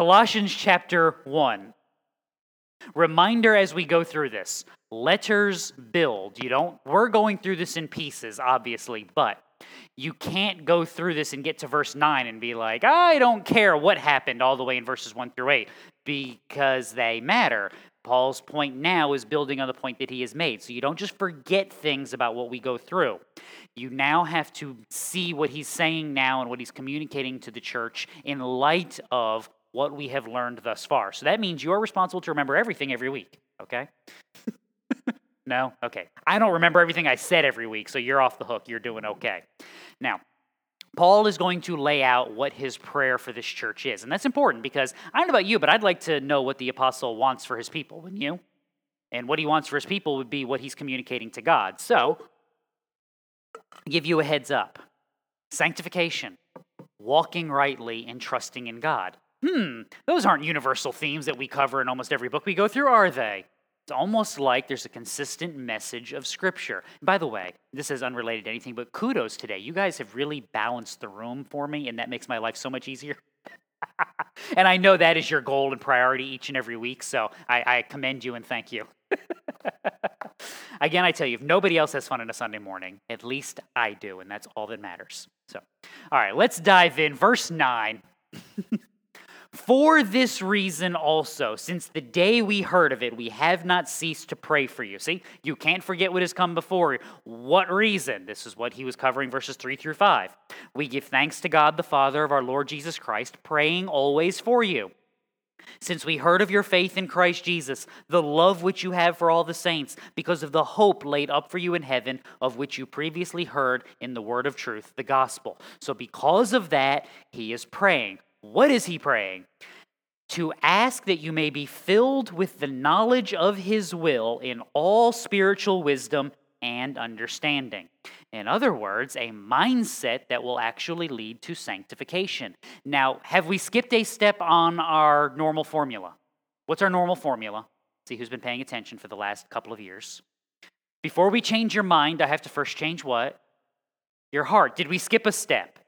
Colossians chapter 1. Reminder as we go through this letters build. You don't, we're going through this in pieces, obviously, but you can't go through this and get to verse 9 and be like, I don't care what happened all the way in verses 1 through 8 because they matter. Paul's point now is building on the point that he has made. So you don't just forget things about what we go through. You now have to see what he's saying now and what he's communicating to the church in light of what we have learned thus far. So that means you're responsible to remember everything every week, okay? no? Okay. I don't remember everything I said every week, so you're off the hook. You're doing okay. Now, Paul is going to lay out what his prayer for this church is. And that's important because I don't know about you, but I'd like to know what the apostle wants for his people, wouldn't you? And what he wants for his people would be what he's communicating to God. So, I'll give you a heads up sanctification, walking rightly, and trusting in God. Hmm, those aren't universal themes that we cover in almost every book we go through, are they? It's almost like there's a consistent message of Scripture. By the way, this is unrelated to anything, but kudos today. You guys have really balanced the room for me, and that makes my life so much easier. and I know that is your goal and priority each and every week, so I, I commend you and thank you. Again, I tell you, if nobody else has fun on a Sunday morning, at least I do, and that's all that matters. So, all right, let's dive in. Verse 9. For this reason also, since the day we heard of it, we have not ceased to pray for you. See, you can't forget what has come before. What reason? This is what he was covering verses 3 through 5. We give thanks to God the Father of our Lord Jesus Christ, praying always for you. Since we heard of your faith in Christ Jesus, the love which you have for all the saints, because of the hope laid up for you in heaven, of which you previously heard in the word of truth, the gospel. So, because of that, he is praying. What is he praying? To ask that you may be filled with the knowledge of his will in all spiritual wisdom and understanding. In other words, a mindset that will actually lead to sanctification. Now, have we skipped a step on our normal formula? What's our normal formula? See who's been paying attention for the last couple of years. Before we change your mind, I have to first change what? Your heart. Did we skip a step?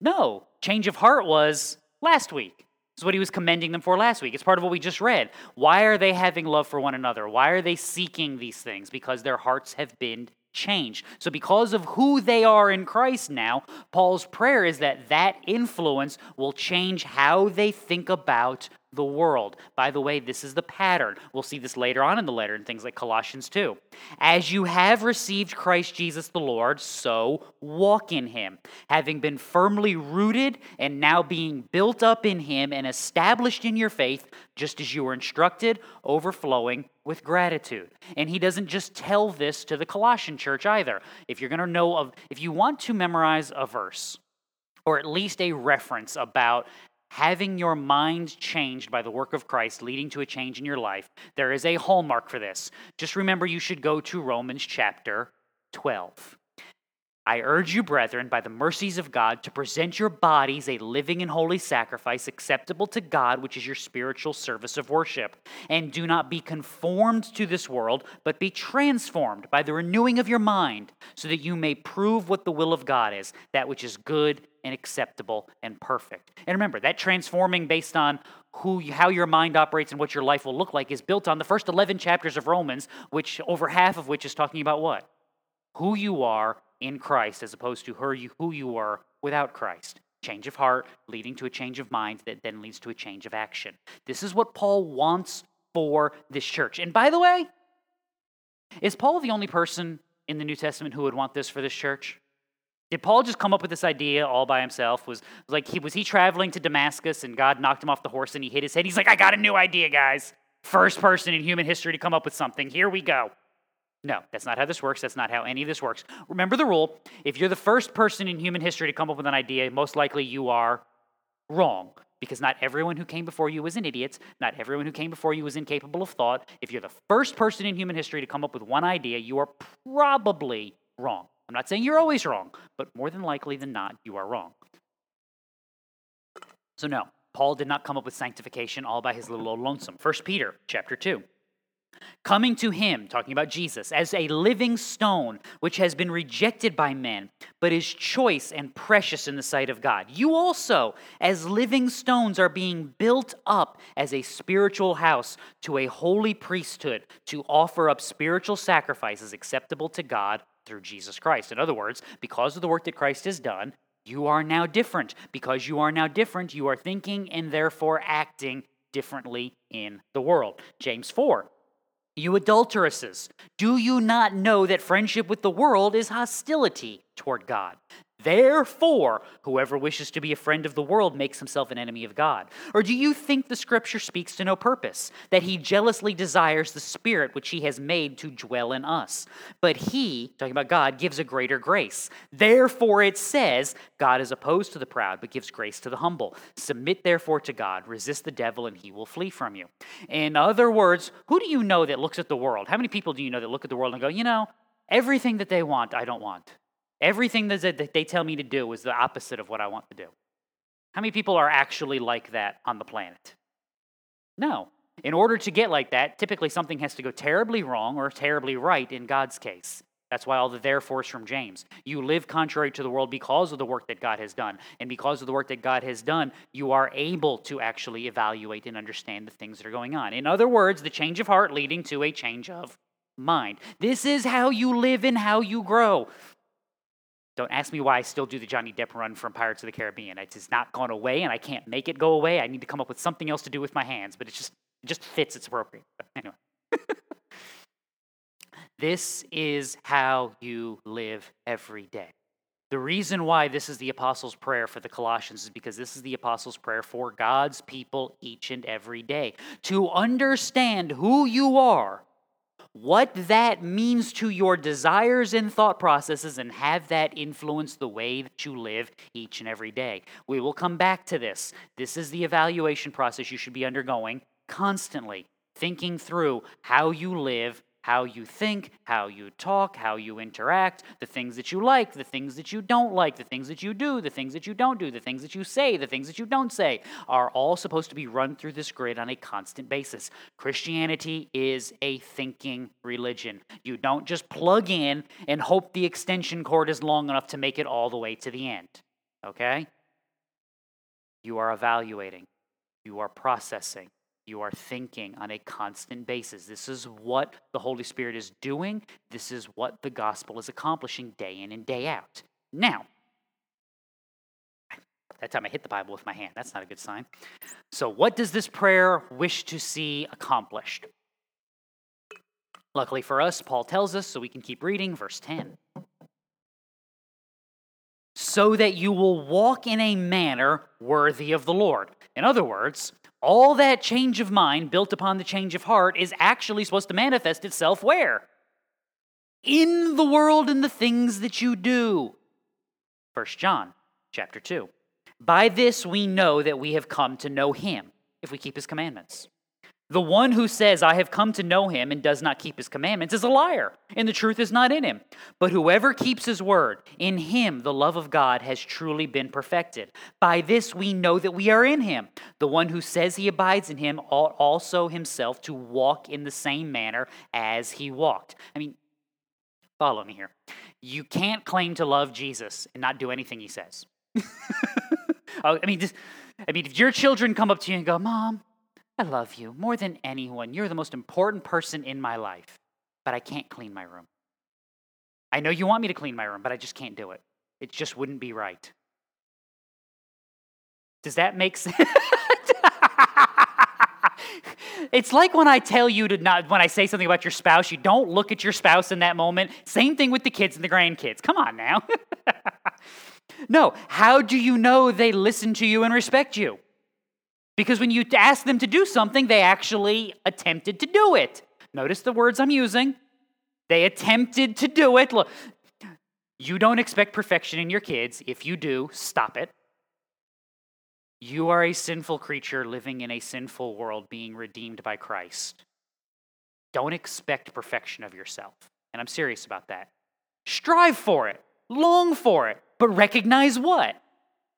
No. Change of heart was last week. This is what he was commending them for last week. It's part of what we just read. Why are they having love for one another? Why are they seeking these things? Because their hearts have been changed. So, because of who they are in Christ now, Paul's prayer is that that influence will change how they think about the world. By the way, this is the pattern. We'll see this later on in the letter in things like Colossians 2. As you have received Christ Jesus the Lord, so walk in him, having been firmly rooted and now being built up in him and established in your faith, just as you were instructed, overflowing with gratitude. And he doesn't just tell this to the Colossian church either. If you're going to know of if you want to memorize a verse, or at least a reference about having your mind changed by the work of Christ, leading to a change in your life, there is a hallmark for this. Just remember you should go to Romans chapter 12. I urge you, brethren, by the mercies of God, to present your bodies a living and holy sacrifice acceptable to God, which is your spiritual service of worship. And do not be conformed to this world, but be transformed by the renewing of your mind, so that you may prove what the will of God is, that which is good and acceptable and perfect. And remember, that transforming based on who how your mind operates and what your life will look like is built on the first 11 chapters of Romans, which over half of which is talking about what? Who you are in Christ as opposed to who you were without Christ. Change of heart leading to a change of mind that then leads to a change of action. This is what Paul wants for this church. And by the way, is Paul the only person in the New Testament who would want this for this church? Did Paul just come up with this idea all by himself? Was like he was he traveling to Damascus and God knocked him off the horse and he hit his head? He's like, I got a new idea, guys. First person in human history to come up with something. Here we go. No, that's not how this works. That's not how any of this works. Remember the rule if you're the first person in human history to come up with an idea, most likely you are wrong. Because not everyone who came before you was an idiot. Not everyone who came before you was incapable of thought. If you're the first person in human history to come up with one idea, you are probably wrong. I'm not saying you're always wrong, but more than likely than not, you are wrong. So, no, Paul did not come up with sanctification all by his little old lonesome. 1 Peter chapter 2. Coming to him, talking about Jesus, as a living stone, which has been rejected by men, but is choice and precious in the sight of God. You also, as living stones, are being built up as a spiritual house to a holy priesthood to offer up spiritual sacrifices acceptable to God through Jesus Christ. In other words, because of the work that Christ has done, you are now different. Because you are now different, you are thinking and therefore acting differently in the world. James 4 you adulteresses, do you not know that friendship with the world is hostility toward God? Therefore, whoever wishes to be a friend of the world makes himself an enemy of God. Or do you think the scripture speaks to no purpose, that he jealously desires the spirit which he has made to dwell in us? But he, talking about God, gives a greater grace. Therefore, it says, God is opposed to the proud, but gives grace to the humble. Submit therefore to God, resist the devil, and he will flee from you. In other words, who do you know that looks at the world? How many people do you know that look at the world and go, you know, everything that they want, I don't want? Everything that they tell me to do is the opposite of what I want to do. How many people are actually like that on the planet? No. In order to get like that, typically something has to go terribly wrong or terribly right in God's case. That's why all the therefores from James. You live contrary to the world because of the work that God has done. And because of the work that God has done, you are able to actually evaluate and understand the things that are going on. In other words, the change of heart leading to a change of mind. This is how you live and how you grow. Don't ask me why I still do the Johnny Depp run from Pirates of the Caribbean. It's not gone away, and I can't make it go away. I need to come up with something else to do with my hands, but it just it just fits. It's appropriate. But anyway, this is how you live every day. The reason why this is the apostles' prayer for the Colossians is because this is the apostles' prayer for God's people each and every day to understand who you are what that means to your desires and thought processes and have that influence the way that you live each and every day. We will come back to this. This is the evaluation process you should be undergoing constantly, thinking through how you live how you think, how you talk, how you interact, the things that you like, the things that you don't like, the things that you do, the things that you don't do, the things that you say, the things that you don't say, are all supposed to be run through this grid on a constant basis. Christianity is a thinking religion. You don't just plug in and hope the extension cord is long enough to make it all the way to the end. Okay? You are evaluating, you are processing, you are thinking on a constant basis. This is what the Holy Spirit is doing. This is what the gospel is accomplishing day in and day out. Now, that time I hit the Bible with my hand. That's not a good sign. So, what does this prayer wish to see accomplished? Luckily for us, Paul tells us, so we can keep reading, verse 10. So that you will walk in a manner worthy of the Lord. In other words, all that change of mind built upon the change of heart is actually supposed to manifest itself where? In the world and the things that you do. 1 John chapter 2. By this we know that we have come to know him if we keep his commandments. The one who says, I have come to know him and does not keep his commandments is a liar, and the truth is not in him. But whoever keeps his word, in him the love of God has truly been perfected. By this we know that we are in him. The one who says he abides in him ought also himself to walk in the same manner as he walked. I mean, follow me here. You can't claim to love Jesus and not do anything he says. I mean, just, I mean, if your children come up to you and go, Mom, I love you more than anyone. You're the most important person in my life, but I can't clean my room. I know you want me to clean my room, but I just can't do it. It just wouldn't be right. Does that make sense? it's like when I tell you to not, when I say something about your spouse, you don't look at your spouse in that moment. Same thing with the kids and the grandkids. Come on now. no, how do you know they listen to you and respect you? Because when you ask them to do something, they actually attempted to do it. Notice the words I'm using. They attempted to do it. Look, you don't expect perfection in your kids. If you do, stop it. You are a sinful creature living in a sinful world being redeemed by Christ. Don't expect perfection of yourself. And I'm serious about that. Strive for it, long for it, but recognize what?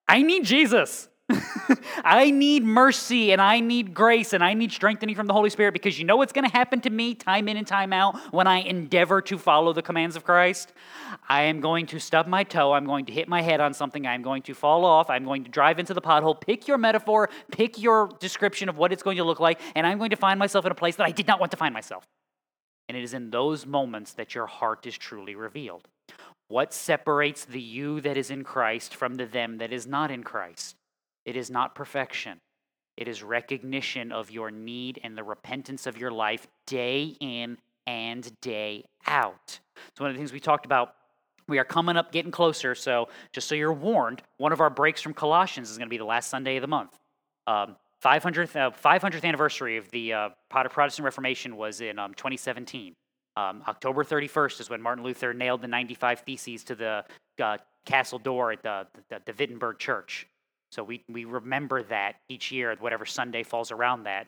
I need Jesus. I need mercy and I need grace and I need strengthening from the Holy Spirit because you know what's going to happen to me time in and time out when I endeavor to follow the commands of Christ? I am going to stub my toe. I'm going to hit my head on something. I'm going to fall off. I'm going to drive into the pothole. Pick your metaphor, pick your description of what it's going to look like, and I'm going to find myself in a place that I did not want to find myself. And it is in those moments that your heart is truly revealed. What separates the you that is in Christ from the them that is not in Christ? It is not perfection. It is recognition of your need and the repentance of your life day in and day out. So, one of the things we talked about, we are coming up, getting closer. So, just so you're warned, one of our breaks from Colossians is going to be the last Sunday of the month. Um, 500th, uh, 500th anniversary of the uh, Protestant Reformation was in um, 2017. Um, October 31st is when Martin Luther nailed the 95 Theses to the uh, castle door at the, the, the Wittenberg Church. So we, we remember that each year, whatever Sunday falls around that.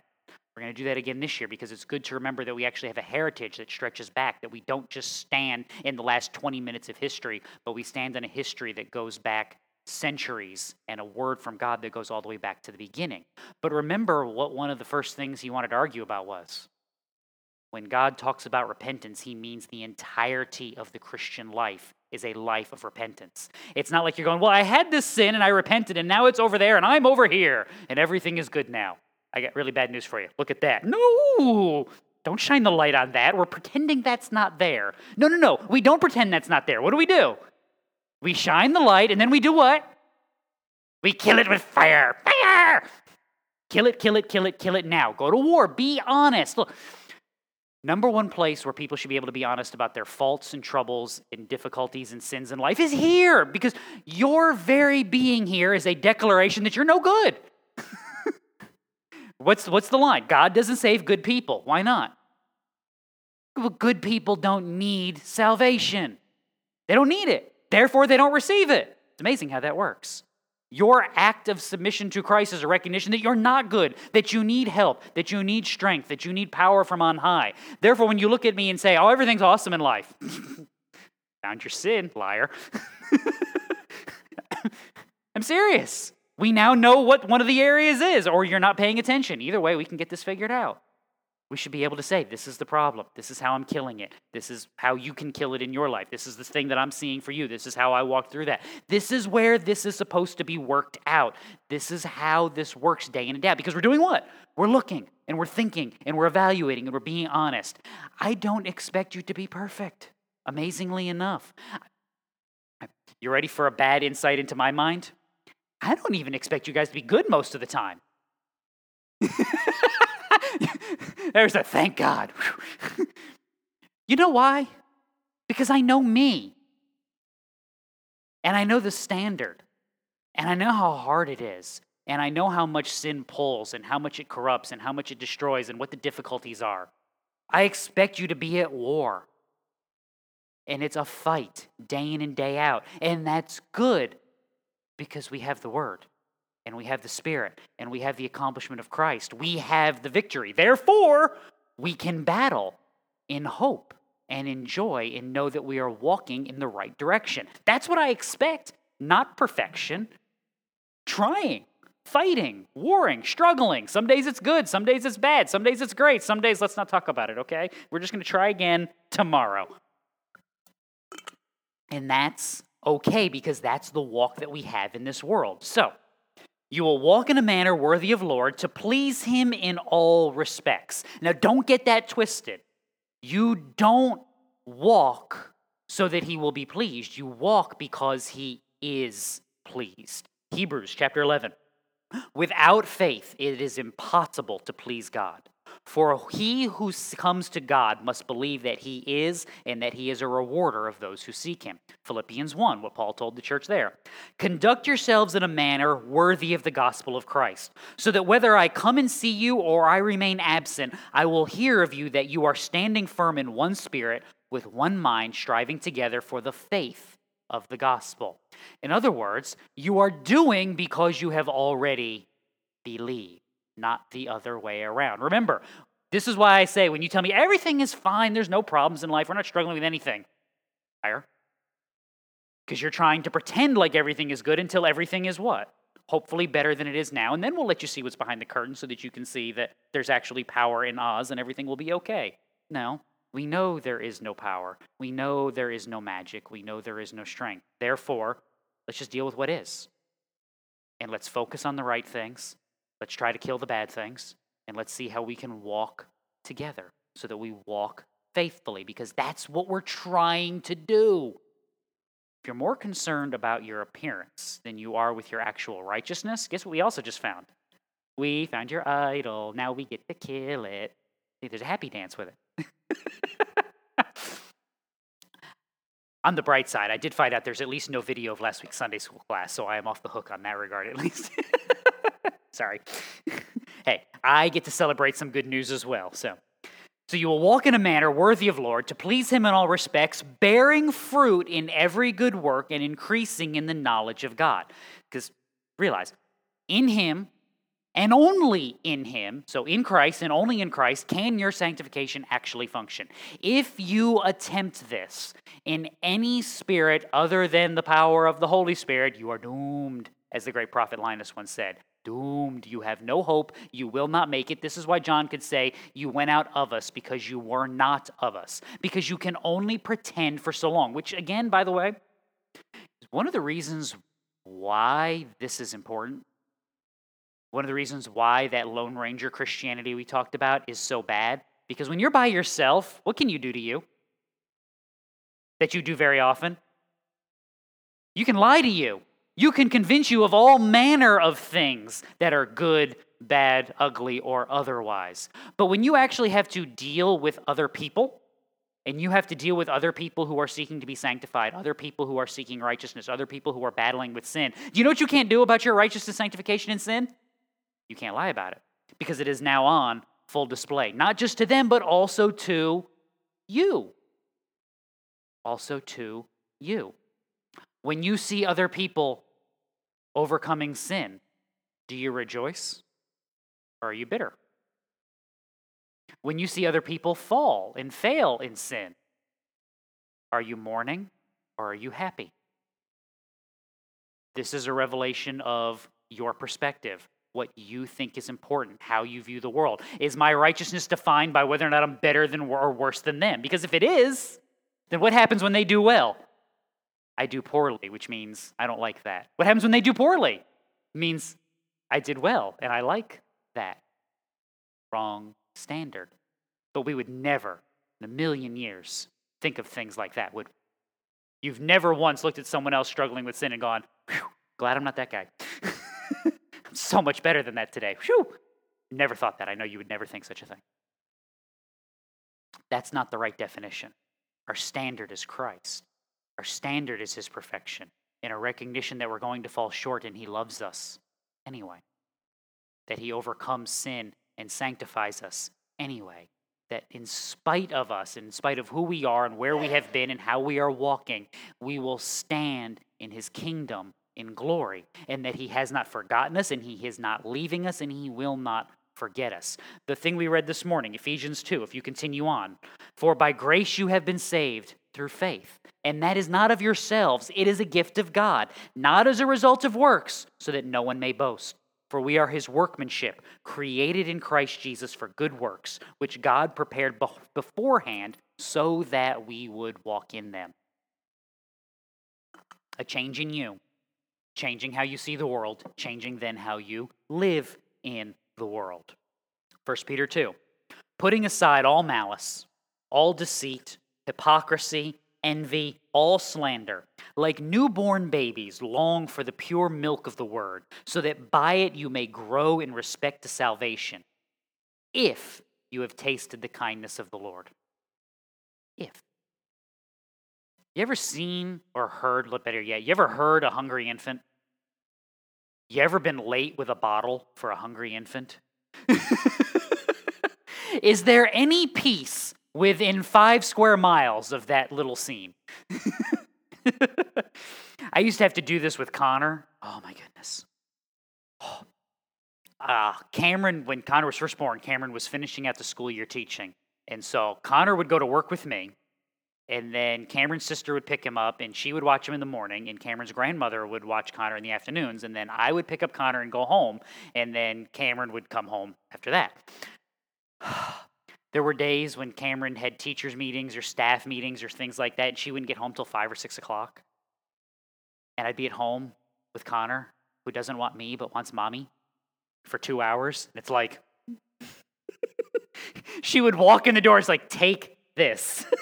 We're going to do that again this year because it's good to remember that we actually have a heritage that stretches back, that we don't just stand in the last 20 minutes of history, but we stand in a history that goes back centuries and a word from God that goes all the way back to the beginning. But remember what one of the first things he wanted to argue about was. When God talks about repentance, he means the entirety of the Christian life is a life of repentance. It's not like you're going, Well, I had this sin and I repented and now it's over there and I'm over here and everything is good now. I got really bad news for you. Look at that. No, don't shine the light on that. We're pretending that's not there. No, no, no. We don't pretend that's not there. What do we do? We shine the light and then we do what? We kill it with fire. Fire! Kill it, kill it, kill it, kill it now. Go to war. Be honest. Look, number one place where people should be able to be honest about their faults and troubles and difficulties and sins in life is here because your very being here is a declaration that you're no good. what's, what's the line? God doesn't save good people. Why not? Well, good people don't need salvation, they don't need it. Therefore, they don't receive it. It's amazing how that works. Your act of submission to Christ is a recognition that you're not good, that you need help, that you need strength, that you need power from on high. Therefore, when you look at me and say, Oh, everything's awesome in life, found your sin, liar. I'm serious. We now know what one of the areas is, or you're not paying attention. Either way, we can get this figured out. We should be able to say, This is the problem. This is how I'm killing it. This is how you can kill it in your life. This is the thing that I'm seeing for you. This is how I walk through that. This is where this is supposed to be worked out. This is how this works day in and day out. Because we're doing what? We're looking and we're thinking and we're evaluating and we're being honest. I don't expect you to be perfect, amazingly enough. You ready for a bad insight into my mind? I don't even expect you guys to be good most of the time. There's a thank God. you know why? Because I know me. And I know the standard. And I know how hard it is. And I know how much sin pulls and how much it corrupts and how much it destroys and what the difficulties are. I expect you to be at war. And it's a fight day in and day out. And that's good because we have the word and we have the Spirit, and we have the accomplishment of Christ. We have the victory. Therefore, we can battle in hope and in joy and know that we are walking in the right direction. That's what I expect, not perfection. Trying, fighting, warring, struggling. Some days it's good, some days it's bad, some days it's great, some days let's not talk about it, okay? We're just going to try again tomorrow. And that's okay because that's the walk that we have in this world. So, you will walk in a manner worthy of Lord to please him in all respects. Now, don't get that twisted. You don't walk so that he will be pleased. You walk because he is pleased. Hebrews chapter 11. Without faith, it is impossible to please God. For he who comes to God must believe that he is and that he is a rewarder of those who seek him. Philippians 1, what Paul told the church there. Conduct yourselves in a manner worthy of the gospel of Christ, so that whether I come and see you or I remain absent, I will hear of you that you are standing firm in one spirit, with one mind, striving together for the faith of the gospel. In other words, you are doing because you have already believed not the other way around. Remember, this is why I say when you tell me everything is fine, there's no problems in life, we're not struggling with anything, higher. Because you're trying to pretend like everything is good until everything is what? hopefully better than it is now. And then we'll let you see what's behind the curtain so that you can see that there's actually power in Oz and everything will be okay. No, we know there is no power. We know there is no magic. We know there is no strength. Therefore, let's just deal with what is. And let's focus on the right things. Let's try to kill the bad things. And let's see how we can walk together so that we walk faithfully, because that's what we're trying to do. If you're more concerned about your appearance than you are with your actual righteousness, guess what we also just found? We found your idol. Now we get to kill it. See, there's a happy dance with it. on the bright side, I did find out there's at least no video of last week's Sunday school class, so I am off the hook on that regard at least. Sorry. hey, I get to celebrate some good news as well. So, so you will walk in a manner worthy of Lord, to please him in all respects, bearing fruit in every good work and increasing in the knowledge of God. Because realize, in him and only in him, so in Christ and only in Christ, can your sanctification actually function. If you attempt this in any spirit other than the power of the Holy Spirit, you are doomed, as the great prophet Linus once said doomed. You have no hope. You will not make it. This is why John could say, You went out of us because you were not of us, because you can only pretend for so long, which, again, by the way, is one of the reasons why this is important. One of the reasons why that Lone Ranger Christianity we talked about is so bad. Because when you're by yourself, what can you do to you? That you do very often? You can lie to you. You can convince you of all manner of things that are good, bad, ugly, or otherwise. But when you actually have to deal with other people, and you have to deal with other people who are seeking to be sanctified, other people who are seeking righteousness, other people who are battling with sin. Do you know what you can't do about your righteousness, sanctification, and sin? You can't lie about it because it is now on full display, not just to them, but also to you. Also to you. When you see other people overcoming sin, do you rejoice or are you bitter? When you see other people fall and fail in sin, are you mourning or are you happy? This is a revelation of your perspective, what you think is important, how you view the world. Is my righteousness defined by whether or not I'm better than or worse than them? Because if it is, then what happens when they do well? I do poorly, which means I don't like that. What happens when they do poorly? It means I did well, and I like that. Wrong standard. But we would never, in a million years, think of things like that, would we? You've never once looked at someone else struggling with sin and gone, glad I'm not that guy. I'm so much better than that today. Whew. Never thought that. I know you would never think such a thing. That's not the right definition. Our standard is Christ. Our standard is his perfection in a recognition that we're going to fall short and he loves us anyway. That he overcomes sin and sanctifies us anyway. That in spite of us, in spite of who we are and where we have been and how we are walking, we will stand in his kingdom in glory. And that he has not forgotten us and he is not leaving us and he will not forget us. The thing we read this morning, Ephesians 2, if you continue on, for by grace you have been saved through faith. And that is not of yourselves, it is a gift of God, not as a result of works, so that no one may boast. For we are his workmanship, created in Christ Jesus for good works, which God prepared beforehand so that we would walk in them. A change in you, changing how you see the world, changing then how you live in the world. 1 Peter 2 Putting aside all malice, all deceit, hypocrisy, envy, all slander. Like newborn babies, long for the pure milk of the word, so that by it you may grow in respect to salvation, if you have tasted the kindness of the Lord. If. You ever seen or heard, look better yet, you ever heard a hungry infant? You ever been late with a bottle for a hungry infant? Is there any peace within five square miles of that little scene. I used to have to do this with Connor. Oh my goodness. Oh. Uh, Cameron, when Connor was first born, Cameron was finishing out the school year teaching. And so Connor would go to work with me. And then Cameron's sister would pick him up, and she would watch him in the morning, and Cameron's grandmother would watch Connor in the afternoons, and then I would pick up Connor and go home, and then Cameron would come home after that. There were days when Cameron had teachers' meetings or staff meetings or things like that, and she wouldn't get home till five or six o'clock. And I'd be at home with Connor, who doesn't want me but wants mommy, for two hours. And it's like, she would walk in the door, it's like, take this.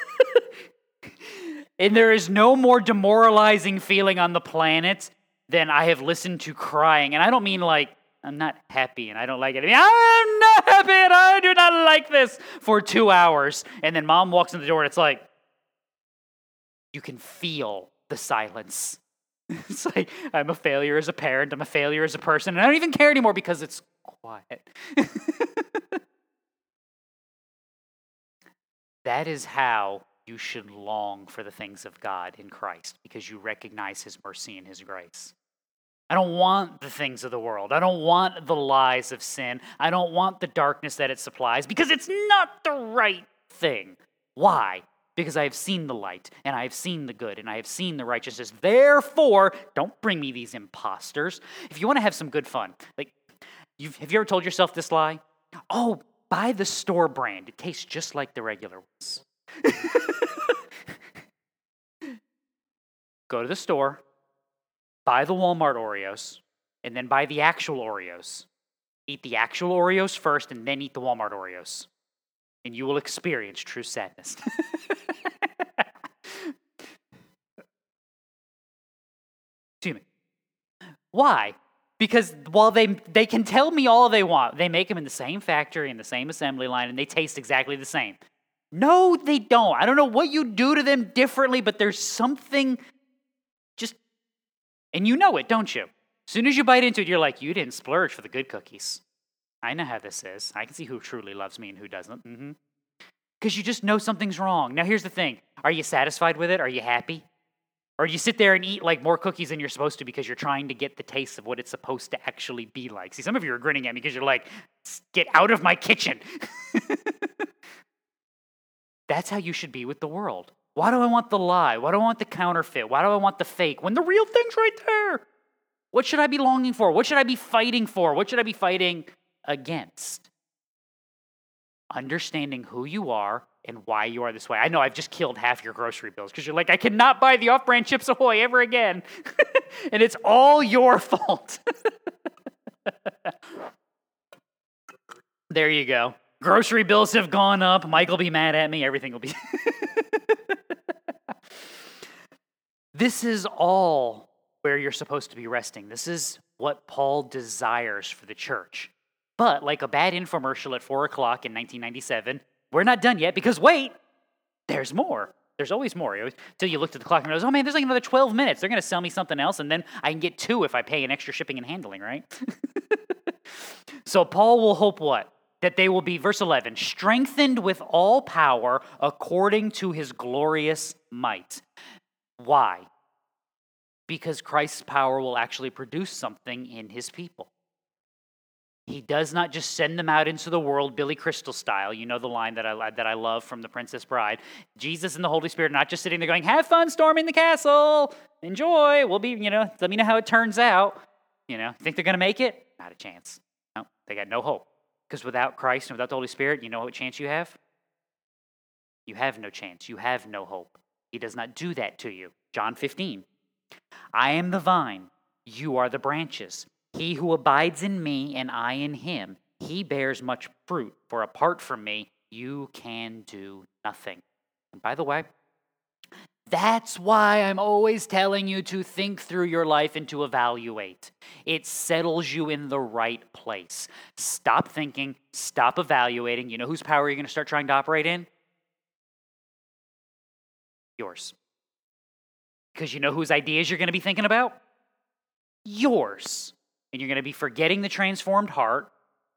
And there is no more demoralizing feeling on the planet than I have listened to crying. And I don't mean like, I'm not happy and I don't like it. I mean, I'm happy and I do not like this for two hours. And then mom walks in the door and it's like, you can feel the silence. It's like, I'm a failure as a parent, I'm a failure as a person, and I don't even care anymore because it's quiet. that is how you should long for the things of God in Christ because you recognize His mercy and His grace. I don't want the things of the world. I don't want the lies of sin. I don't want the darkness that it supplies because it's not the right thing. Why? Because I have seen the light and I have seen the good and I have seen the righteousness. Therefore, don't bring me these imposters. If you want to have some good fun, like, have you ever told yourself this lie? Oh, buy the store brand. It tastes just like the regular ones. Go to the store, buy the Walmart Oreos, and then buy the actual Oreos. Eat the actual Oreos first and then eat the Walmart Oreos. And you will experience true sadness. Excuse me. Why? Because while they, they can tell me all they want, they make them in the same factory, in the same assembly line, and they taste exactly the same. No, they don't. I don't know what you do to them differently, but there's something and you know it, don't you? As soon as you bite into it, you're like, you didn't splurge for the good cookies. I know how this is. I can see who truly loves me and who doesn't. Mm-hmm. Because you just know something's wrong. Now, here's the thing Are you satisfied with it? Are you happy? Or you sit there and eat like more cookies than you're supposed to because you're trying to get the taste of what it's supposed to actually be like. See, some of you are grinning at me because you're like, get out of my kitchen. That's how you should be with the world. Why do I want the lie? Why do I want the counterfeit? Why do I want the fake when the real thing's right there? What should I be longing for? What should I be fighting for? What should I be fighting against? Understanding who you are and why you are this way. I know I've just killed half your grocery bills because you're like, I cannot buy the off brand Chips Ahoy ever again. and it's all your fault. there you go. Grocery bills have gone up. Mike will be mad at me. Everything will be. this is all where you're supposed to be resting. This is what Paul desires for the church. But like a bad infomercial at four o'clock in 1997, we're not done yet because wait, there's more. There's always more. Until you looked at the clock and goes, oh man, there's like another 12 minutes. They're going to sell me something else, and then I can get two if I pay an extra shipping and handling, right? so Paul will hope what? that they will be, verse 11, strengthened with all power according to his glorious might. Why? Because Christ's power will actually produce something in his people. He does not just send them out into the world, Billy Crystal style. You know the line that I, that I love from The Princess Bride. Jesus and the Holy Spirit are not just sitting there going, Have fun storming the castle. Enjoy. We'll be, you know, let me know how it turns out. You know, think they're going to make it? Not a chance. No, they got no hope. Because without Christ and without the Holy Spirit, you know what chance you have? You have no chance. You have no hope. He does not do that to you. John 15. I am the vine, you are the branches. He who abides in me and I in him, he bears much fruit, for apart from me, you can do nothing. And by the way, that's why I'm always telling you to think through your life and to evaluate. It settles you in the right place. Stop thinking, stop evaluating. You know whose power you're going to start trying to operate in? Yours. Because you know whose ideas you're going to be thinking about? Yours. And you're going to be forgetting the transformed heart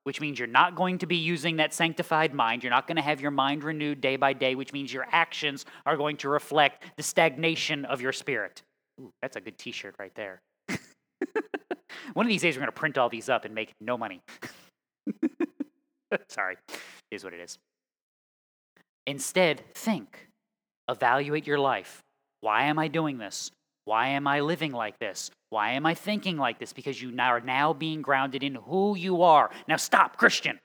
which means you're not going to be using that sanctified mind. You're not going to have your mind renewed day by day, which means your actions are going to reflect the stagnation of your spirit. Ooh, that's a good t shirt right there. One of these days, we're going to print all these up and make no money. Sorry, it is what it is. Instead, think Evaluate your life. Why am I doing this? Why am I living like this? Why am I thinking like this? Because you are now being grounded in who you are. Now stop, Christian.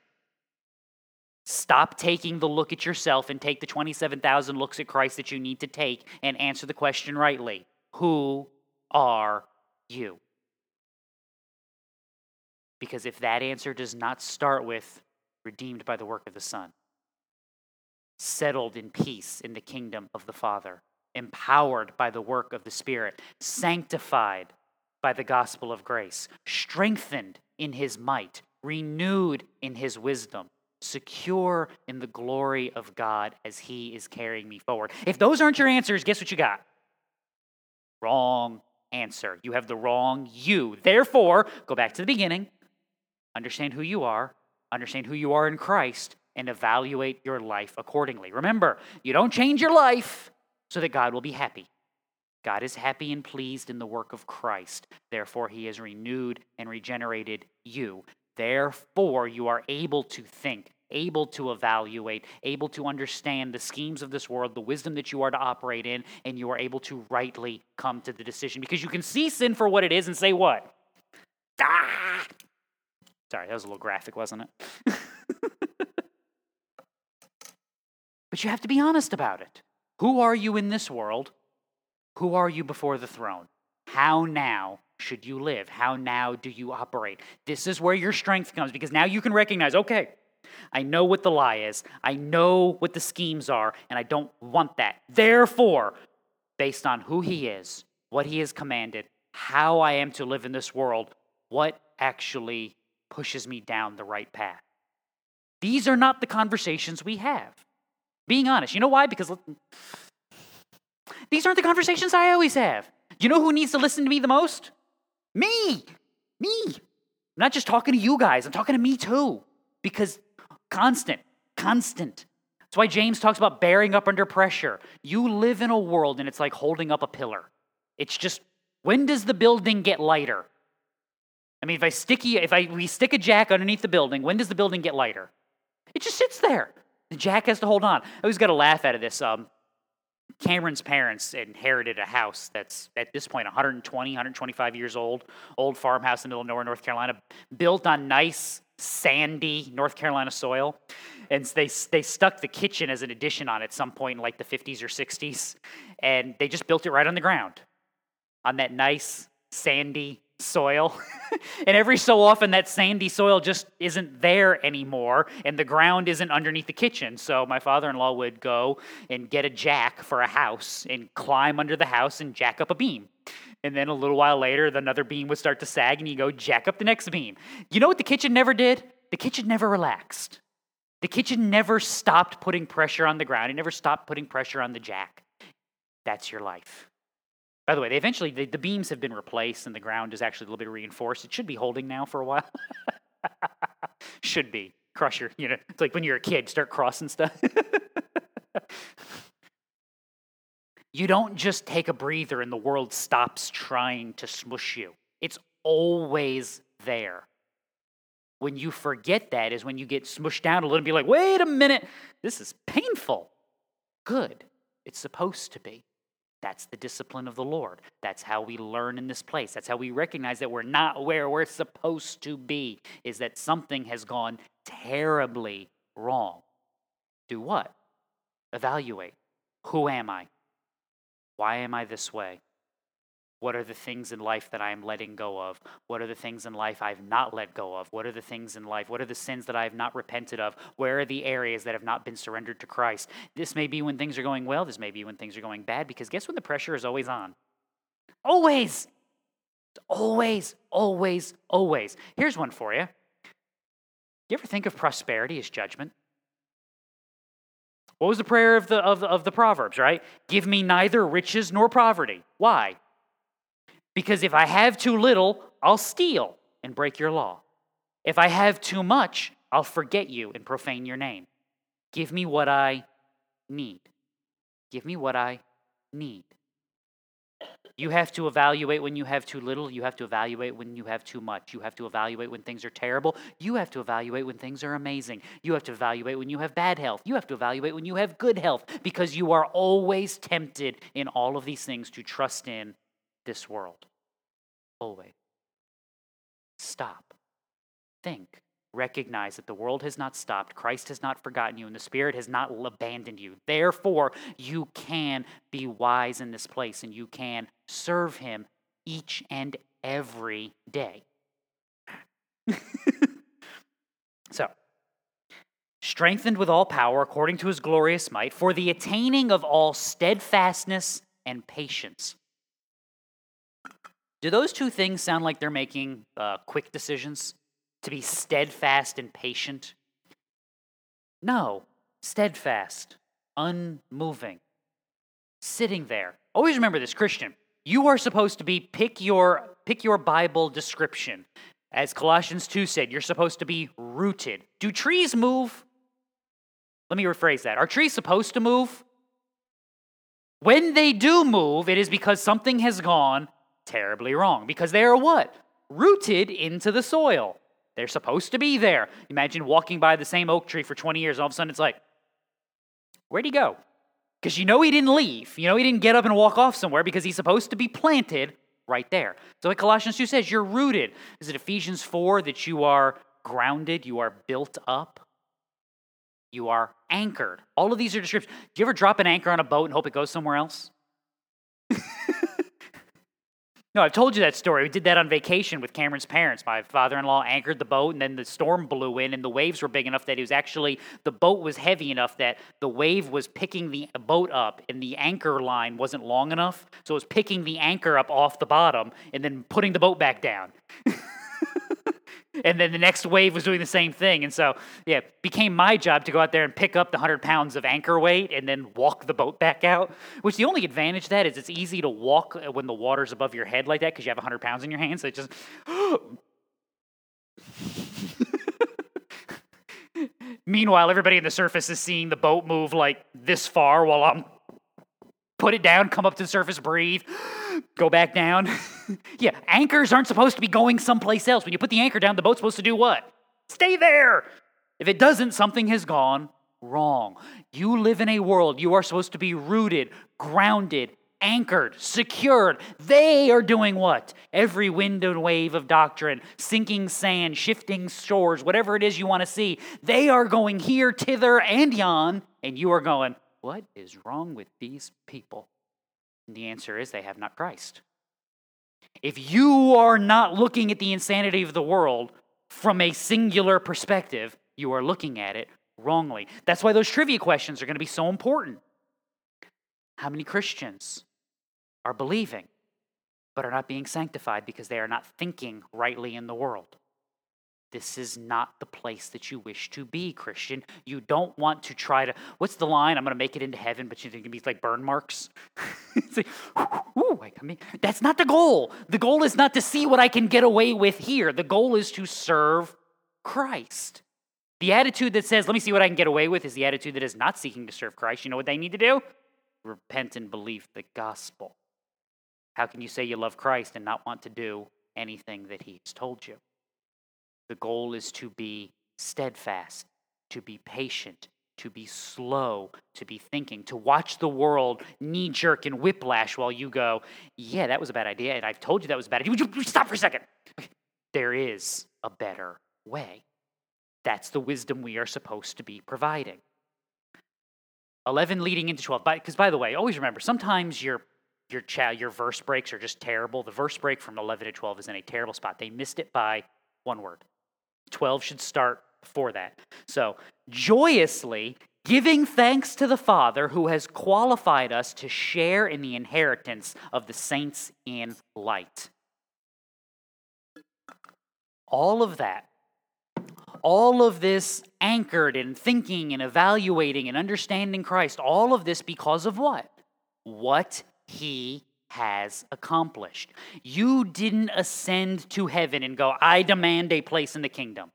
Stop taking the look at yourself and take the 27,000 looks at Christ that you need to take and answer the question rightly. Who are you? Because if that answer does not start with redeemed by the work of the Son, settled in peace in the kingdom of the Father, empowered by the work of the Spirit, sanctified by the gospel of grace, strengthened in his might, renewed in his wisdom, secure in the glory of God as he is carrying me forward. If those aren't your answers, guess what you got? Wrong answer. You have the wrong you. Therefore, go back to the beginning understand who you are, understand who you are in Christ, and evaluate your life accordingly. Remember, you don't change your life so that God will be happy. God is happy and pleased in the work of Christ. Therefore, he has renewed and regenerated you. Therefore, you are able to think, able to evaluate, able to understand the schemes of this world, the wisdom that you are to operate in, and you are able to rightly come to the decision because you can see sin for what it is and say, What? Ah! Sorry, that was a little graphic, wasn't it? but you have to be honest about it. Who are you in this world? Who are you before the throne? How now should you live? How now do you operate? This is where your strength comes because now you can recognize okay, I know what the lie is, I know what the schemes are, and I don't want that. Therefore, based on who he is, what he has commanded, how I am to live in this world, what actually pushes me down the right path. These are not the conversations we have. Being honest. You know why? Because these aren't the conversations I always have. You know who needs to listen to me the most? Me. Me. I'm not just talking to you guys, I'm talking to me too. Because constant, constant. That's why James talks about bearing up under pressure. You live in a world and it's like holding up a pillar. It's just, when does the building get lighter? I mean, if I stick if I we stick a jack underneath the building, when does the building get lighter? It just sits there. Jack has to hold on. I always got to laugh out of this. Um, Cameron's parents inherited a house that's at this point 120, 125 years old, old farmhouse in the middle of nowhere, North Carolina, built on nice, sandy North Carolina soil. And they, they stuck the kitchen as an addition on at some point in like the 50s or 60s. And they just built it right on the ground on that nice, sandy soil. and every so often, that sandy soil just isn't there anymore, and the ground isn't underneath the kitchen. So my father in law would go and get a jack for a house and climb under the house and jack up a beam. And then a little while later, another beam would start to sag, and you go jack up the next beam. You know what the kitchen never did? The kitchen never relaxed. The kitchen never stopped putting pressure on the ground. It never stopped putting pressure on the jack. That's your life. By the way, they eventually the, the beams have been replaced and the ground is actually a little bit reinforced. It should be holding now for a while. should be. Crusher, you know, it's like when you're a kid, start crossing stuff. you don't just take a breather and the world stops trying to smush you. It's always there. When you forget that is when you get smushed down a little and be like, wait a minute, this is painful. Good. It's supposed to be. That's the discipline of the Lord. That's how we learn in this place. That's how we recognize that we're not where we're supposed to be, is that something has gone terribly wrong. Do what? Evaluate. Who am I? Why am I this way? What are the things in life that I am letting go of? What are the things in life I've not let go of? What are the things in life? What are the sins that I have not repented of? Where are the areas that have not been surrendered to Christ? This may be when things are going well. This may be when things are going bad because guess when The pressure is always on. Always. Always, always, always. Here's one for you. You ever think of prosperity as judgment? What was the prayer of the, of the, of the Proverbs, right? Give me neither riches nor poverty. Why? Because if I have too little, I'll steal and break your law. If I have too much, I'll forget you and profane your name. Give me what I need. Give me what I need. You have to evaluate when you have too little. You have to evaluate when you have too much. You have to evaluate when things are terrible. You have to evaluate when things are amazing. You have to evaluate when you have bad health. You have to evaluate when you have good health because you are always tempted in all of these things to trust in this world. Always. Stop. Think. Recognize that the world has not stopped, Christ has not forgotten you, and the Spirit has not abandoned you. Therefore, you can be wise in this place and you can serve Him each and every day. so, strengthened with all power according to his glorious might, for the attaining of all steadfastness and patience. Do those two things sound like they're making uh, quick decisions? to be steadfast and patient? No, steadfast, unmoving, sitting there. Always remember this, Christian. You are supposed to be pick your pick your Bible description. As Colossians 2 said, you're supposed to be rooted. Do trees move? Let me rephrase that. Are trees supposed to move? When they do move, it is because something has gone terribly wrong. Because they are what? Rooted into the soil. They're supposed to be there. Imagine walking by the same oak tree for 20 years, all of a sudden it's like, where'd he go? Because you know he didn't leave. You know he didn't get up and walk off somewhere because he's supposed to be planted right there. So, like Colossians 2 says, you're rooted. Is it Ephesians 4 that you are grounded, you are built up, you are anchored? All of these are descriptions. Do you ever drop an anchor on a boat and hope it goes somewhere else? No, I've told you that story. We did that on vacation with Cameron's parents. My father in law anchored the boat, and then the storm blew in, and the waves were big enough that it was actually, the boat was heavy enough that the wave was picking the boat up, and the anchor line wasn't long enough. So it was picking the anchor up off the bottom and then putting the boat back down. and then the next wave was doing the same thing. And so, yeah, became my job to go out there and pick up the 100 pounds of anchor weight and then walk the boat back out. Which the only advantage that is it's easy to walk uh, when the water's above your head like that because you have 100 pounds in your hands. So it just. Meanwhile, everybody in the surface is seeing the boat move like this far while I'm put it down, come up to the surface, breathe, go back down. yeah, anchors aren't supposed to be going someplace else. When you put the anchor down, the boat's supposed to do what? Stay there. If it doesn't, something has gone wrong. You live in a world, you are supposed to be rooted, grounded, anchored, secured. They are doing what? Every wind and wave of doctrine, sinking sand, shifting shores, whatever it is you want to see, they are going here, thither, and yon, and you are going, what is wrong with these people? And the answer is they have not Christ. If you are not looking at the insanity of the world from a singular perspective, you are looking at it wrongly. That's why those trivia questions are going to be so important. How many Christians are believing but are not being sanctified because they are not thinking rightly in the world? This is not the place that you wish to be, Christian. You don't want to try to. What's the line? I'm going to make it into heaven, but you think it be like burn marks? it's like, ooh, I that's not the goal. The goal is not to see what I can get away with here. The goal is to serve Christ. The attitude that says, let me see what I can get away with, is the attitude that is not seeking to serve Christ. You know what they need to do? Repent and believe the gospel. How can you say you love Christ and not want to do anything that he's told you? The goal is to be steadfast, to be patient, to be slow, to be thinking, to watch the world knee jerk and whiplash while you go, Yeah, that was a bad idea. And I've told you that was a bad idea. Would you stop for a second? There is a better way. That's the wisdom we are supposed to be providing. 11 leading into 12. Because, by the way, always remember sometimes your your chat, your verse breaks are just terrible. The verse break from 11 to 12 is in a terrible spot. They missed it by one word. 12 should start before that. So, joyously giving thanks to the Father who has qualified us to share in the inheritance of the saints in light. All of that, all of this anchored in thinking and evaluating and understanding Christ, all of this because of what? What He has accomplished. You didn't ascend to heaven and go, I demand a place in the kingdom.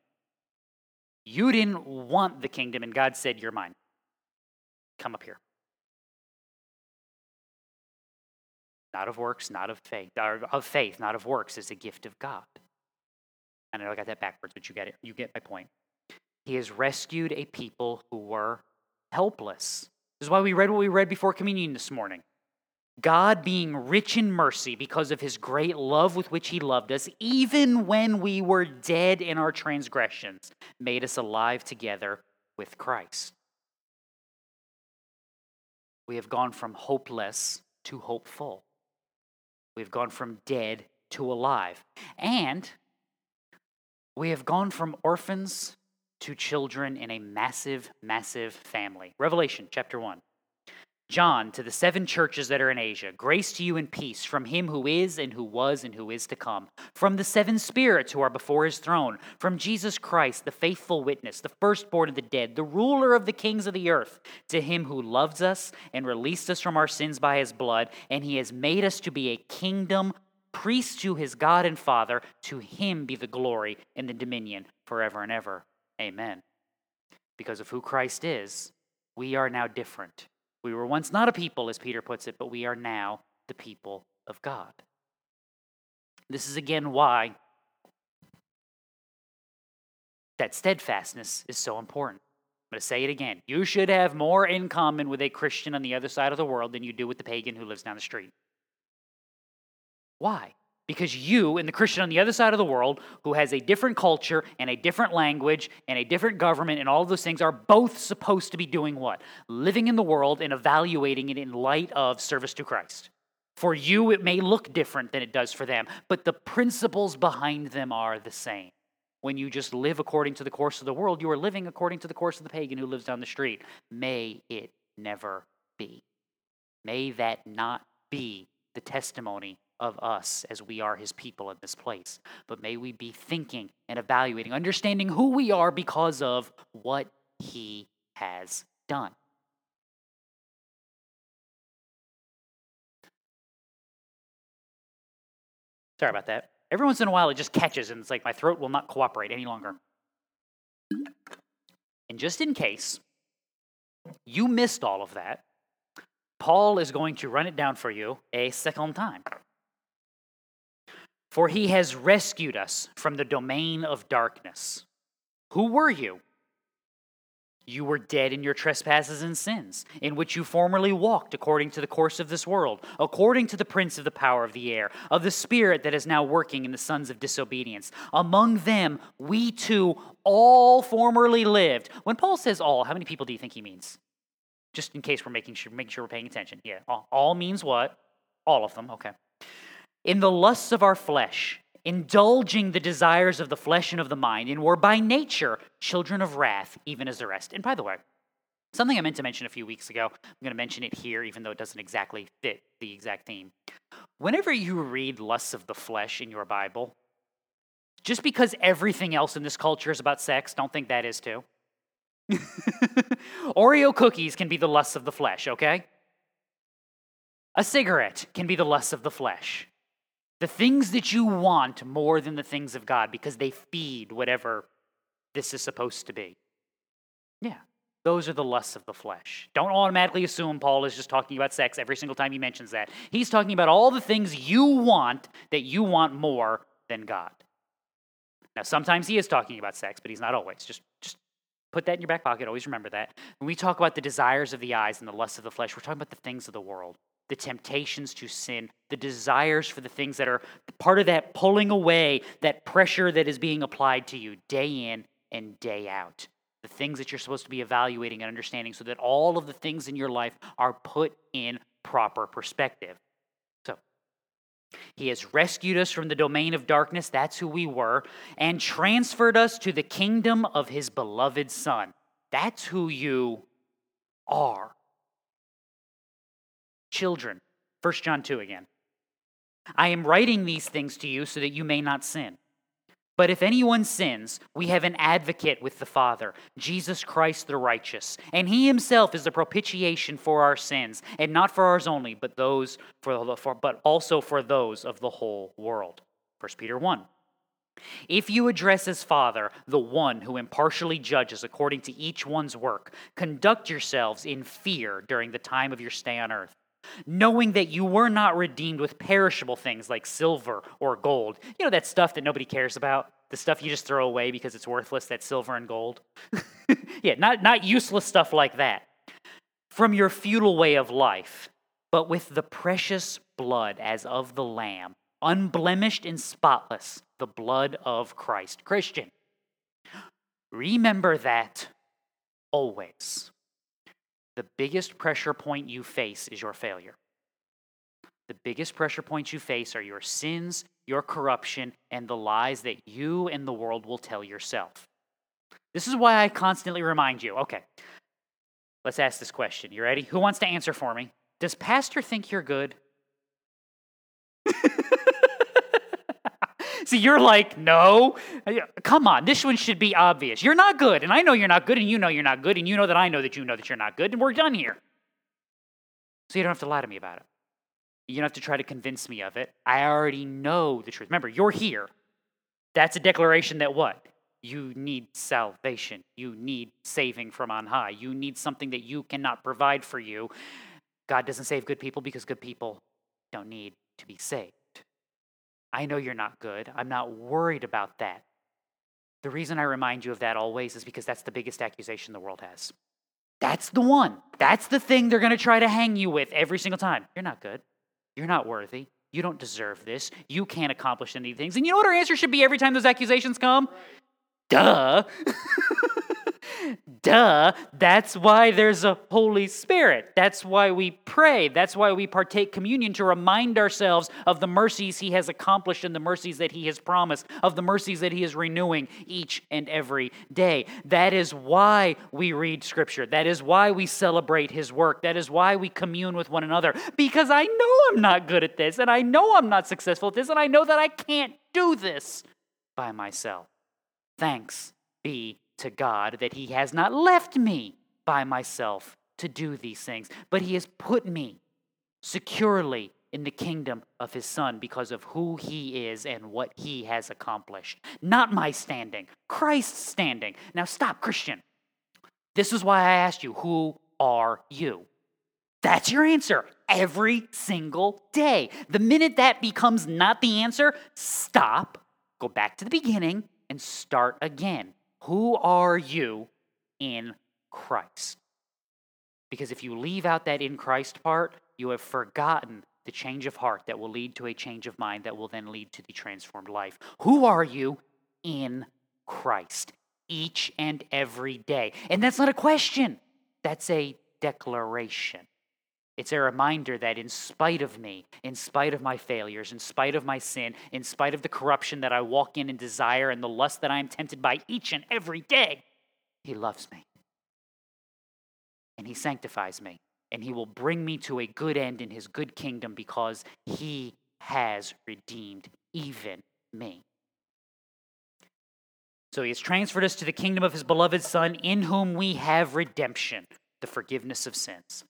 You didn't want the kingdom, and God said, You're mine. Come up here. not of works, not of faith, of faith, not of works, is a gift of God. I know I got that backwards, but you get it. You get my point. He has rescued a people who were helpless. This is why we read what we read before communion this morning. God, being rich in mercy because of his great love with which he loved us, even when we were dead in our transgressions, made us alive together with Christ. We have gone from hopeless to hopeful. We've gone from dead to alive. And we have gone from orphans to children in a massive, massive family. Revelation chapter 1. John, to the seven churches that are in Asia, grace to you and peace from him who is, and who was, and who is to come, from the seven spirits who are before his throne, from Jesus Christ, the faithful witness, the firstborn of the dead, the ruler of the kings of the earth, to him who loves us and released us from our sins by his blood, and he has made us to be a kingdom, priests to his God and Father. To him be the glory and the dominion forever and ever. Amen. Because of who Christ is, we are now different. We were once not a people, as Peter puts it, but we are now the people of God. This is again why that steadfastness is so important. I'm going to say it again. You should have more in common with a Christian on the other side of the world than you do with the pagan who lives down the street. Why? Because you and the Christian on the other side of the world, who has a different culture and a different language and a different government and all those things, are both supposed to be doing what? Living in the world and evaluating it in light of service to Christ. For you, it may look different than it does for them, but the principles behind them are the same. When you just live according to the course of the world, you are living according to the course of the pagan who lives down the street. May it never be. May that not be the testimony of us as we are his people in this place. But may we be thinking and evaluating, understanding who we are because of what he has done. Sorry about that. Every once in a while, it just catches, and it's like my throat will not cooperate any longer. And just in case you missed all of that, Paul is going to run it down for you a second time. For he has rescued us from the domain of darkness. Who were you? You were dead in your trespasses and sins, in which you formerly walked according to the course of this world, according to the prince of the power of the air, of the spirit that is now working in the sons of disobedience. Among them, we too all formerly lived. When Paul says all, how many people do you think he means? Just in case we're making sure, making sure we're paying attention. Yeah, all, all means what? All of them, okay in the lusts of our flesh, indulging the desires of the flesh and of the mind, and were by nature children of wrath, even as the rest. And by the way, something I meant to mention a few weeks ago, I'm going to mention it here, even though it doesn't exactly fit the exact theme. Whenever you read lusts of the flesh in your Bible, just because everything else in this culture is about sex, don't think that is too. Oreo cookies can be the lusts of the flesh, okay? A cigarette can be the lusts of the flesh. The things that you want more than the things of God because they feed whatever this is supposed to be. Yeah, those are the lusts of the flesh. Don't automatically assume Paul is just talking about sex every single time he mentions that. He's talking about all the things you want that you want more than God. Now, sometimes he is talking about sex, but he's not always. Just, just put that in your back pocket. Always remember that. When we talk about the desires of the eyes and the lusts of the flesh, we're talking about the things of the world the temptations to sin, the desires for the things that are part of that pulling away, that pressure that is being applied to you day in and day out. The things that you're supposed to be evaluating and understanding so that all of the things in your life are put in proper perspective. So, He has rescued us from the domain of darkness, that's who we were, and transferred us to the kingdom of His beloved Son. That's who you are children. 1 John 2 again. I am writing these things to you so that you may not sin. But if anyone sins, we have an advocate with the Father, Jesus Christ the righteous. And he himself is the propitiation for our sins, and not for ours only, but those for, the, for but also for those of the whole world. 1 Peter 1. If you address as Father the one who impartially judges according to each one's work, conduct yourselves in fear during the time of your stay on earth knowing that you were not redeemed with perishable things like silver or gold. You know, that stuff that nobody cares about, the stuff you just throw away because it's worthless, that silver and gold. yeah, not, not useless stuff like that. From your futile way of life, but with the precious blood as of the Lamb, unblemished and spotless, the blood of Christ. Christian, remember that always. The biggest pressure point you face is your failure. The biggest pressure points you face are your sins, your corruption, and the lies that you and the world will tell yourself. This is why I constantly remind you okay, let's ask this question. You ready? Who wants to answer for me? Does Pastor think you're good? See, you're like, no. Come on, this one should be obvious. You're not good, and I know you're not good, and you know you're not good, and you know that I know that you know that you're not good, and we're done here. So you don't have to lie to me about it. You don't have to try to convince me of it. I already know the truth. Remember, you're here. That's a declaration that what? You need salvation. You need saving from on high. You need something that you cannot provide for you. God doesn't save good people because good people don't need to be saved. I know you're not good. I'm not worried about that. The reason I remind you of that always is because that's the biggest accusation the world has. That's the one. That's the thing they're going to try to hang you with every single time. You're not good. You're not worthy. You don't deserve this. You can't accomplish any things. And you know what our answer should be every time those accusations come? Duh. Duh. That's why there's a Holy Spirit. That's why we pray. That's why we partake communion to remind ourselves of the mercies He has accomplished and the mercies that He has promised, of the mercies that He is renewing each and every day. That is why we read Scripture. That is why we celebrate His work. That is why we commune with one another. Because I know I'm not good at this, and I know I'm not successful at this, and I know that I can't do this by myself. Thanks be to God that He has not left me by myself to do these things, but He has put me securely in the kingdom of His Son because of who He is and what He has accomplished. Not my standing, Christ's standing. Now, stop, Christian. This is why I asked you, Who are you? That's your answer every single day. The minute that becomes not the answer, stop, go back to the beginning, and start again. Who are you in Christ? Because if you leave out that in Christ part, you have forgotten the change of heart that will lead to a change of mind that will then lead to the transformed life. Who are you in Christ? Each and every day. And that's not a question, that's a declaration. It's a reminder that in spite of me, in spite of my failures, in spite of my sin, in spite of the corruption that I walk in and desire and the lust that I am tempted by each and every day, He loves me. And He sanctifies me. And He will bring me to a good end in His good kingdom because He has redeemed even me. So He has transferred us to the kingdom of His beloved Son, in whom we have redemption, the forgiveness of sins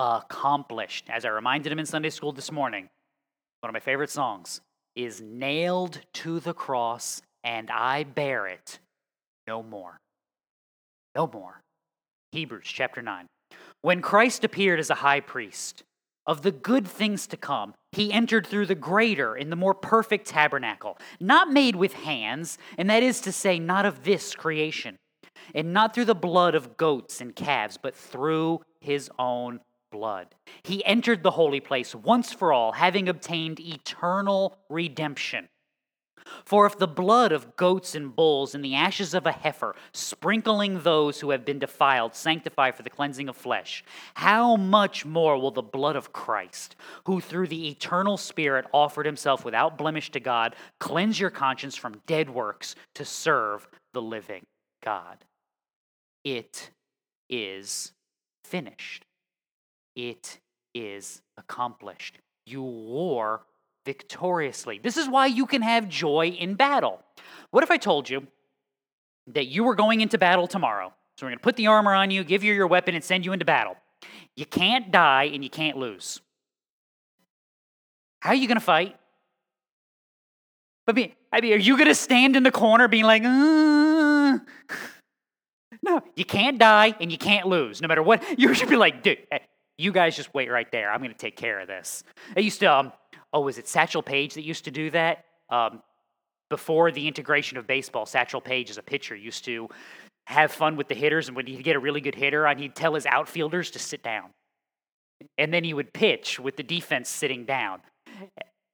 accomplished. As I reminded him in Sunday school this morning, one of my favorite songs is Nailed to the cross, and I bear it no more. No more. Hebrews chapter 9. When Christ appeared as a high priest of the good things to come, he entered through the greater and the more perfect tabernacle, not made with hands, and that is to say, not of this creation, and not through the blood of goats and calves, but through his own blood. He entered the holy place once for all, having obtained eternal redemption. For if the blood of goats and bulls and the ashes of a heifer, sprinkling those who have been defiled, sanctify for the cleansing of flesh, how much more will the blood of Christ, who through the eternal Spirit offered himself without blemish to God, cleanse your conscience from dead works to serve the living God? It is finished. It is accomplished. You war victoriously. This is why you can have joy in battle. What if I told you that you were going into battle tomorrow? So we're going to put the armor on you, give you your weapon, and send you into battle. You can't die and you can't lose. How are you going to fight? I mean, I mean, are you going to stand in the corner being like, uh? no, you can't die and you can't lose, no matter what. You should be like, dude, You guys just wait right there. I'm going to take care of this. I used to, um, oh, was it Satchel Paige that used to do that? Um, before the integration of baseball, Satchel Paige as a pitcher used to have fun with the hitters, and when he'd get a really good hitter on, he'd tell his outfielders to sit down. And then he would pitch with the defense sitting down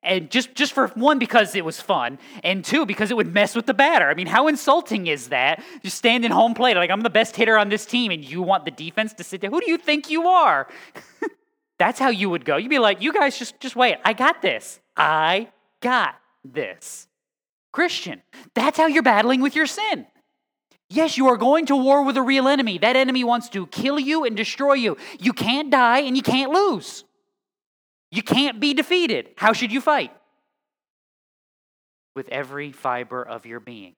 and just just for one because it was fun and two because it would mess with the batter. I mean how insulting is that? Just standing home plate like i'm the best hitter on this team and you want the defense to sit there? Who do you think you are? That's how you would go. You'd be like you guys just just wait. I got this. I got this. Christian that's how you're battling with your sin. Yes, you are going to war with a real enemy. That enemy wants to kill you and destroy you. You can't die and you can't lose. You can't be defeated. How should you fight? With every fiber of your being.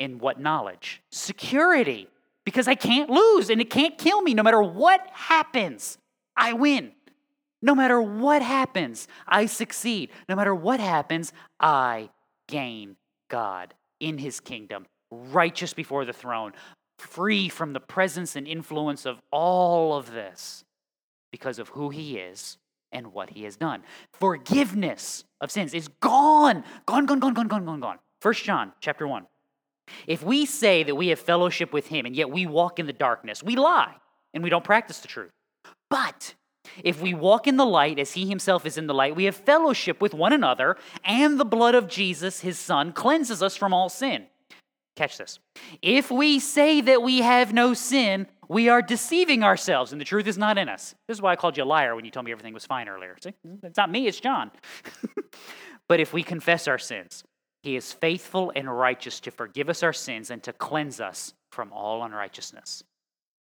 In what knowledge? Security. Because I can't lose and it can't kill me no matter what happens. I win. No matter what happens, I succeed. No matter what happens, I gain God in his kingdom, righteous before the throne, free from the presence and influence of all of this because of who he is and what he has done. Forgiveness of sins is gone. Gone, gone, gone, gone, gone, gone, gone. First John chapter 1. If we say that we have fellowship with him and yet we walk in the darkness, we lie and we don't practice the truth. But if we walk in the light as he himself is in the light, we have fellowship with one another, and the blood of Jesus, his son, cleanses us from all sin. Catch this. If we say that we have no sin, we are deceiving ourselves and the truth is not in us. This is why I called you a liar when you told me everything was fine earlier. See, it's not me, it's John. but if we confess our sins, he is faithful and righteous to forgive us our sins and to cleanse us from all unrighteousness.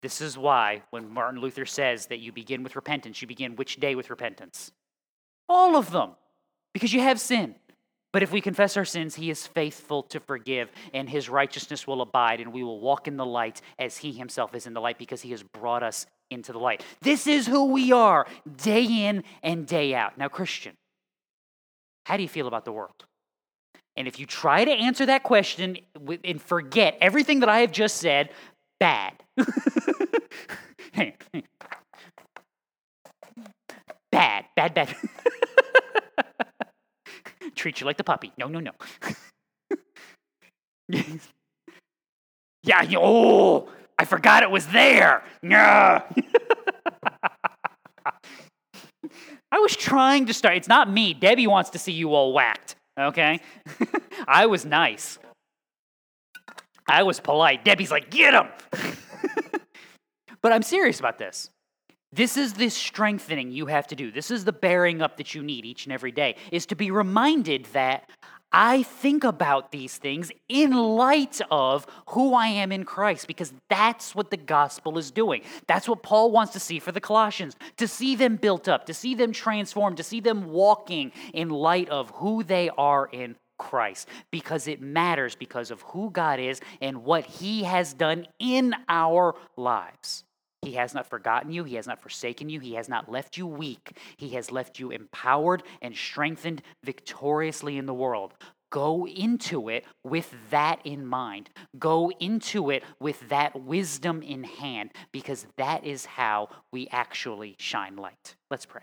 This is why when Martin Luther says that you begin with repentance, you begin which day with repentance? All of them, because you have sin. But if we confess our sins, he is faithful to forgive, and his righteousness will abide, and we will walk in the light as he himself is in the light because he has brought us into the light. This is who we are day in and day out. Now, Christian, how do you feel about the world? And if you try to answer that question and forget everything that I have just said, bad. bad, bad, bad. treat you like the puppy. No, no, no. yeah, oh, I forgot it was there. Yeah. I was trying to start. It's not me. Debbie wants to see you all whacked, okay? I was nice. I was polite. Debbie's like, get him. but I'm serious about this. This is the strengthening you have to do. This is the bearing up that you need each and every day, is to be reminded that I think about these things in light of who I am in Christ, because that's what the gospel is doing. That's what Paul wants to see for the Colossians to see them built up, to see them transformed, to see them walking in light of who they are in Christ, because it matters because of who God is and what He has done in our lives. He has not forgotten you. He has not forsaken you. He has not left you weak. He has left you empowered and strengthened victoriously in the world. Go into it with that in mind. Go into it with that wisdom in hand, because that is how we actually shine light. Let's pray.